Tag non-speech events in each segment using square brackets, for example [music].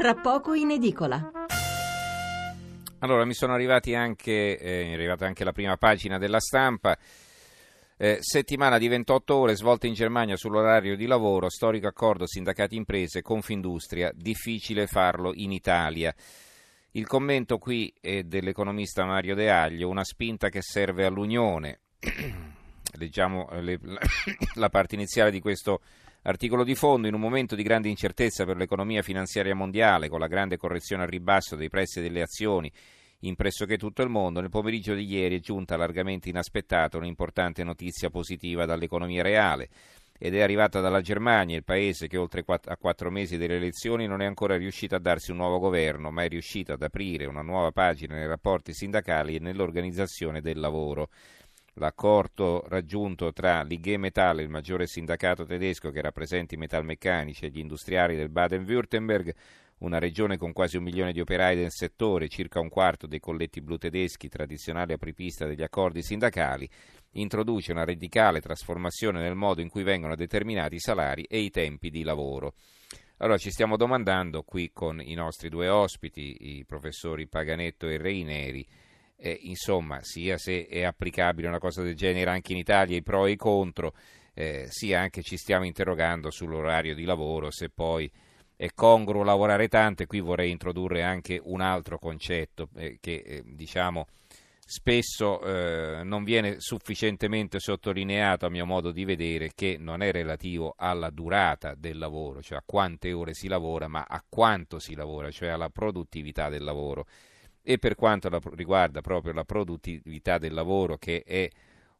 tra poco in edicola. Allora, mi sono arrivati anche, eh, è arrivata anche la prima pagina della stampa. Eh, settimana di 28 ore svolta in Germania sull'orario di lavoro, storico accordo sindacati imprese, Confindustria, difficile farlo in Italia. Il commento qui è dell'economista Mario De Aglio, una spinta che serve all'Unione. [clears throat] Leggiamo le, [coughs] la parte iniziale di questo articolo di fondo. In un momento di grande incertezza per l'economia finanziaria mondiale, con la grande correzione al ribasso dei prezzi delle azioni in pressoché tutto il mondo, nel pomeriggio di ieri è giunta largamente inaspettata un'importante notizia positiva dall'economia reale ed è arrivata dalla Germania, il paese che oltre a quattro mesi delle elezioni non è ancora riuscito a darsi un nuovo governo, ma è riuscito ad aprire una nuova pagina nei rapporti sindacali e nell'organizzazione del lavoro. L'accordo raggiunto tra l'IG Metall, il maggiore sindacato tedesco che rappresenta i metalmeccanici e gli industriali del Baden-Württemberg, una regione con quasi un milione di operai del settore, circa un quarto dei colletti blu tedeschi, tradizionale apripista degli accordi sindacali, introduce una radicale trasformazione nel modo in cui vengono determinati i salari e i tempi di lavoro. Allora ci stiamo domandando qui con i nostri due ospiti, i professori Paganetto e Reineri, eh, insomma, sia se è applicabile una cosa del genere anche in Italia, i pro e i contro, eh, sia anche ci stiamo interrogando sull'orario di lavoro, se poi è congruo lavorare tanto. E qui vorrei introdurre anche un altro concetto eh, che eh, diciamo spesso eh, non viene sufficientemente sottolineato a mio modo di vedere che non è relativo alla durata del lavoro, cioè a quante ore si lavora, ma a quanto si lavora, cioè alla produttività del lavoro e per quanto la, riguarda proprio la produttività del lavoro che è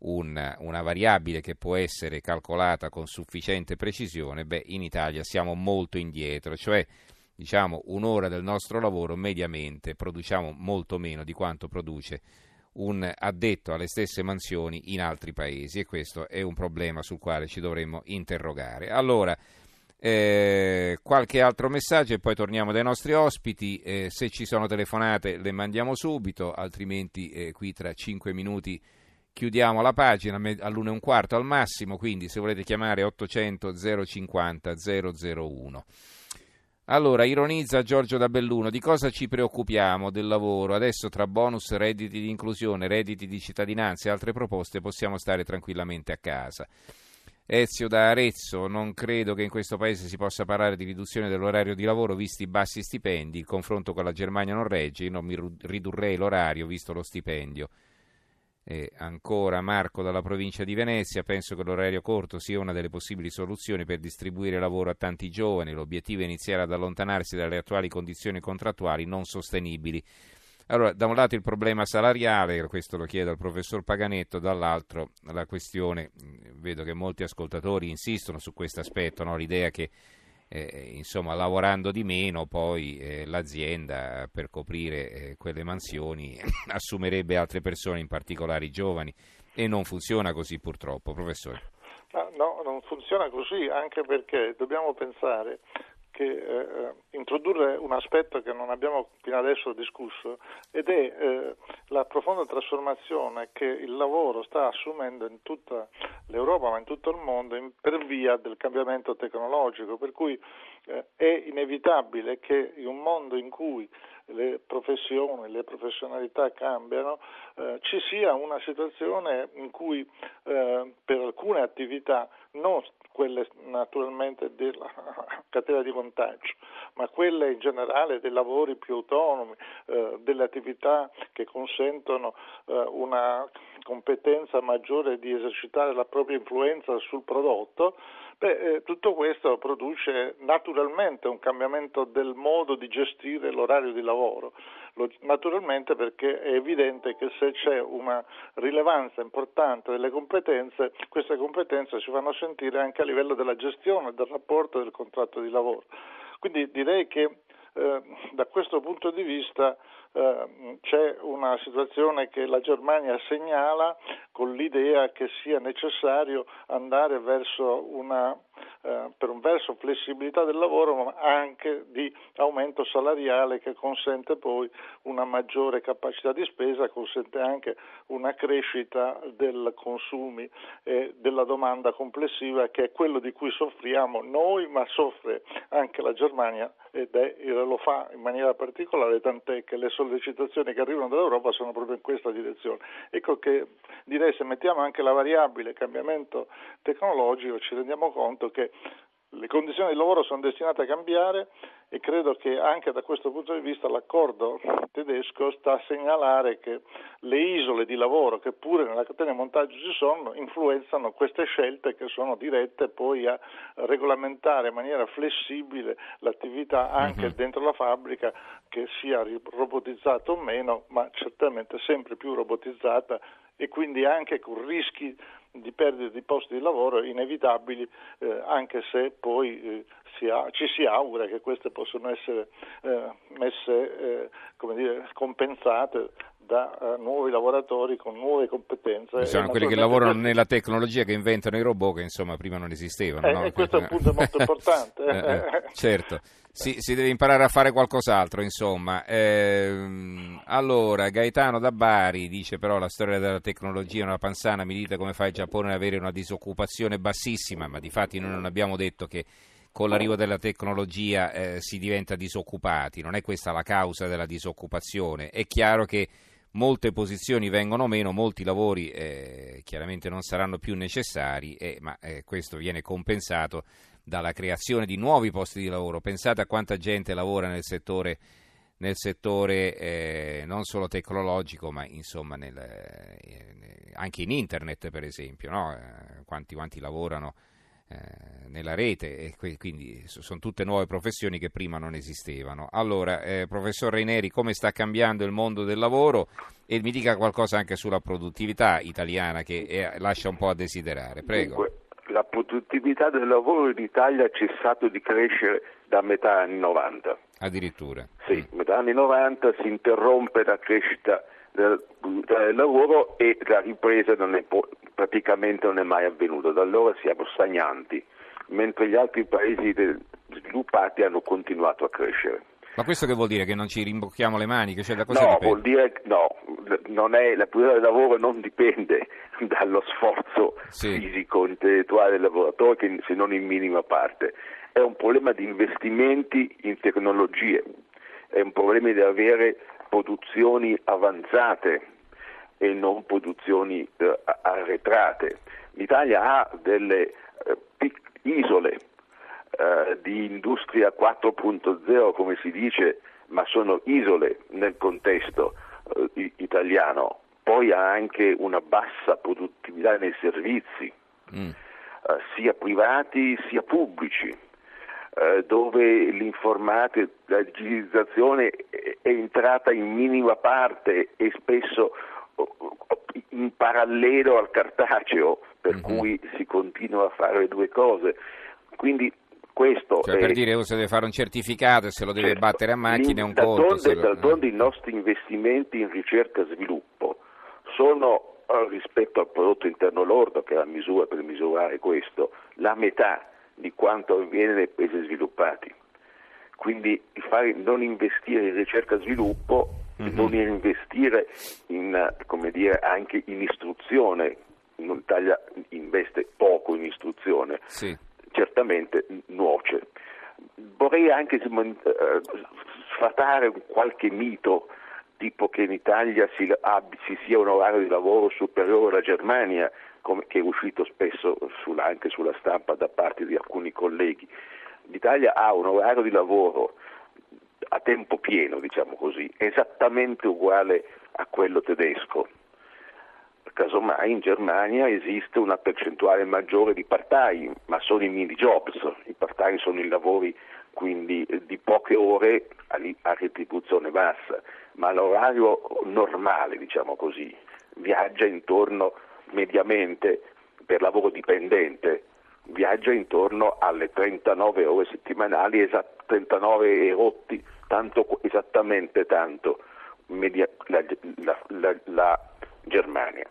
un, una variabile che può essere calcolata con sufficiente precisione, beh, in Italia siamo molto indietro, cioè diciamo un'ora del nostro lavoro mediamente produciamo molto meno di quanto produce un addetto alle stesse mansioni in altri paesi e questo è un problema sul quale ci dovremmo interrogare. Allora, eh, qualche altro messaggio e poi torniamo dai nostri ospiti. Eh, se ci sono telefonate le mandiamo subito, altrimenti eh, qui tra 5 minuti chiudiamo la pagina all'1 e un quarto al massimo. Quindi se volete chiamare 800 050 001. Allora, ironizza Giorgio da Belluno, di cosa ci preoccupiamo del lavoro? Adesso tra bonus, redditi di inclusione, redditi di cittadinanza e altre proposte possiamo stare tranquillamente a casa. Ezio da Arezzo, non credo che in questo paese si possa parlare di riduzione dell'orario di lavoro visti i bassi stipendi, il confronto con la Germania non regge, io non mi ridurrei l'orario visto lo stipendio. E ancora Marco dalla provincia di Venezia, penso che l'orario corto sia una delle possibili soluzioni per distribuire lavoro a tanti giovani, l'obiettivo è iniziare ad allontanarsi dalle attuali condizioni contrattuali non sostenibili. Allora, da un lato il problema salariale, questo lo chiedo al professor Paganetto, dall'altro la questione, vedo che molti ascoltatori insistono su questo aspetto, no? l'idea che eh, insomma, lavorando di meno poi eh, l'azienda per coprire eh, quelle mansioni [coughs] assumerebbe altre persone, in particolare i giovani, e non funziona così purtroppo, professore. No, non funziona così anche perché dobbiamo pensare che, eh, introdurre un aspetto che non abbiamo fino adesso discusso ed è eh, la profonda trasformazione che il lavoro sta assumendo in tutta l'Europa ma in tutto il mondo in, per via del cambiamento tecnologico, per cui eh, è inevitabile che in un mondo in cui le professioni, le professionalità cambiano, eh, ci sia una situazione in cui eh, per alcune attività non quelle naturalmente della catena di contagio, ma quelle in generale dei lavori più autonomi, eh, delle attività che consentono eh, una competenza maggiore di esercitare la propria influenza sul prodotto, Beh, eh, tutto questo produce naturalmente un cambiamento del modo di gestire l'orario di lavoro, naturalmente perché è evidente che se c'è una rilevanza importante delle competenze, queste competenze si fanno sentire anche a livello della gestione del rapporto del contratto di lavoro. Quindi direi che eh, da questo punto di vista eh, c'è una situazione che la Germania segnala con l'idea che sia necessario andare verso una eh, per un verso flessibilità del lavoro ma anche di aumento salariale che consente poi una maggiore capacità di spesa, consente anche una crescita dei consumi e della domanda complessiva che è quello di cui soffriamo noi ma soffre anche la Germania ed è, lo fa in maniera particolare tant'è che le sollecitazioni che arrivano dall'Europa sono proprio in questa direzione. Ecco che direi se mettiamo anche la variabile cambiamento tecnologico ci rendiamo conto che le condizioni di lavoro sono destinate a cambiare e credo che anche da questo punto di vista l'accordo tedesco sta a segnalare che le isole di lavoro che pure nella catena di montaggio ci sono influenzano queste scelte che sono dirette poi a regolamentare in maniera flessibile l'attività anche uh-huh. dentro la fabbrica che sia robotizzata o meno ma certamente sempre più robotizzata e quindi anche con rischi di perdita di posti di lavoro inevitabili, eh, anche se poi eh, si ha, ci si augura che queste possano essere eh, messe, eh, dire, compensate da uh, nuovi lavoratori con nuove competenze. Sono quelli che lavorano nella tecnologia che inventano i robot che insomma prima non esistevano. Eh, no? E questo è un punto molto [laughs] importante. Eh, eh, [laughs] certo, si, si, deve imparare a fare qualcos'altro insomma. Ehm, allora, Gaetano da Bari dice però la storia della tecnologia è una panzana, mi dite come fa il Giappone ad avere una disoccupazione bassissima, ma di fatti noi non abbiamo detto che con l'arrivo della tecnologia eh, si diventa disoccupati, non è questa la causa della disoccupazione. È chiaro che molte posizioni vengono meno, molti lavori eh, chiaramente non saranno più necessari, eh, ma eh, questo viene compensato dalla creazione di nuovi posti di lavoro. Pensate a quanta gente lavora nel settore, nel settore eh, non solo tecnologico, ma insomma nel, eh, anche in internet, per esempio, no? Eh, quanti, quanti lavorano nella rete e quindi sono tutte nuove professioni che prima non esistevano. Allora, eh, professor Reineri, come sta cambiando il mondo del lavoro e mi dica qualcosa anche sulla produttività italiana che è, lascia un po' a desiderare. Prego. Dunque, la produttività del lavoro in Italia ha cessato di crescere da metà anni 90. Addirittura? Sì, mm. metà anni 90 si interrompe la crescita del, del lavoro e la ripresa non è, praticamente non è mai avvenuto, da allora siamo stagnanti, mentre gli altri paesi sviluppati hanno continuato a crescere. Ma questo che vuol dire? Che non ci rimbocchiamo le mani? Cioè, no, dipende? vuol dire no, è, la priorità del lavoro non dipende [laughs] dallo sforzo sì. fisico, intellettuale del lavoratore, se non in minima parte. È un problema di investimenti in tecnologie, è un problema di avere produzioni avanzate, e non produzioni eh, arretrate. L'Italia ha delle eh, isole eh, di industria 4.0, come si dice, ma sono isole nel contesto eh, italiano. Poi ha anche una bassa produttività nei servizi, mm. Eh, sia privati sia pubblici eh, dove l'informatica, la digitalizzazione è entrata in minima parte e spesso in parallelo al cartaceo, per mm-hmm. cui si continua a fare le due cose. Quindi questo cioè, è... per dire se deve fare un certificato se lo deve certo. battere a macchina è un conto lo... d'altronde i nostri investimenti in ricerca e sviluppo sono eh, rispetto al prodotto interno lordo che è la misura per misurare questo la metà di quanto avviene nei paesi sviluppati quindi fare, non investire in ricerca e sviluppo mm-hmm. non investire in, dire, anche in istruzione, l'Italia investe poco in istruzione, sì. certamente nuoce. Vorrei anche uh, sfatare qualche mito, tipo che in Italia si, sia un orario di lavoro superiore alla Germania, come, che è uscito spesso sulla, anche sulla stampa da parte di alcuni colleghi. L'Italia ha un orario di lavoro a tempo pieno, diciamo così, esattamente uguale a quello tedesco. Casomai in Germania esiste una percentuale maggiore di part-time, ma sono i mini jobs, i part-time sono i lavori quindi di poche ore a retribuzione bassa, ma l'orario normale, diciamo così, viaggia intorno mediamente per lavoro dipendente, viaggia intorno alle 39 ore settimanali, esat- 39 e rotti tanto, esattamente tanto media, la, la, la, Germania.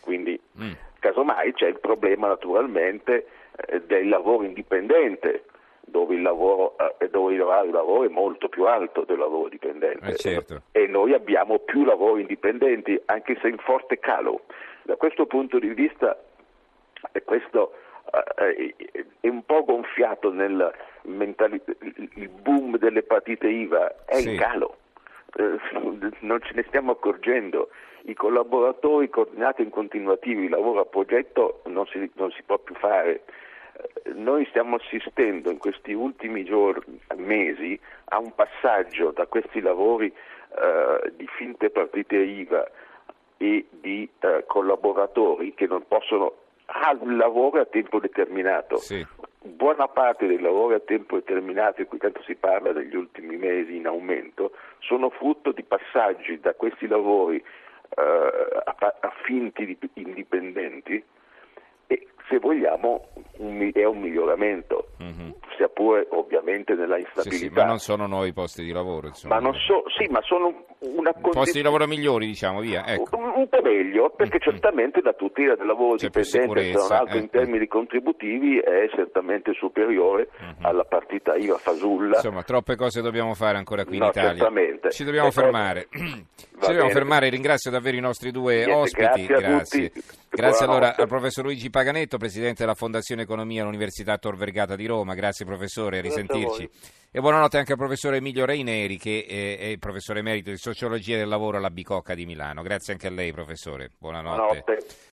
Quindi mm. casomai c'è il problema naturalmente eh, del lavoro indipendente, dove il, lavoro, eh, dove il lavoro è molto più alto del lavoro dipendente eh certo. e noi abbiamo più lavori indipendenti anche se in forte calo. Da questo punto di vista questo eh, è un po' gonfiato nel mentali- il boom delle partite IVA, è sì. in calo. Eh, non ce ne stiamo accorgendo. I collaboratori coordinati in continuativi, il lavoro a progetto non si, non si può più fare. Eh, noi stiamo assistendo in questi ultimi giorni, mesi a un passaggio da questi lavori eh, di finte partite IVA e di eh, collaboratori che non possono al lavoro a tempo determinato. Sì. Buona parte dei lavori a tempo determinato, di cui tanto si parla negli ultimi mesi in aumento, sono frutto di passaggi da questi lavori eh, a, a, finti indipendenti e se vogliamo un, è un miglioramento. Mm-hmm sia pure ovviamente nella instabilità. Sì, sì, ma non sono nuovi posti di lavoro, insomma. Ma so, sì, ma sono una condizione... Posti di lavoro migliori, diciamo, via. Ecco. Un, un, po' meglio, perché mm-hmm. certamente la tutela del lavoro C'è dipendente, tra l'altro eh. in termini contributivi, è certamente superiore mm-hmm. alla partita IVA fasulla. Insomma, troppe cose dobbiamo fare ancora qui in no, Italia. Certamente. Ci dobbiamo ecco, fermare. [clears throat] Ci dobbiamo fermare, ringrazio davvero i nostri due Niente, ospiti. Grazie. grazie. Grazie allora al professor Luigi Paganetto, presidente della Fondazione Economia all'Università Tor Vergata di Roma. Grazie professore, a risentirci. E buonanotte anche al professor Emilio Reineri, che è, il professore emerito di Sociologia del Lavoro alla Bicocca di Milano. Grazie anche a lei, professore. Buonanotte. buonanotte.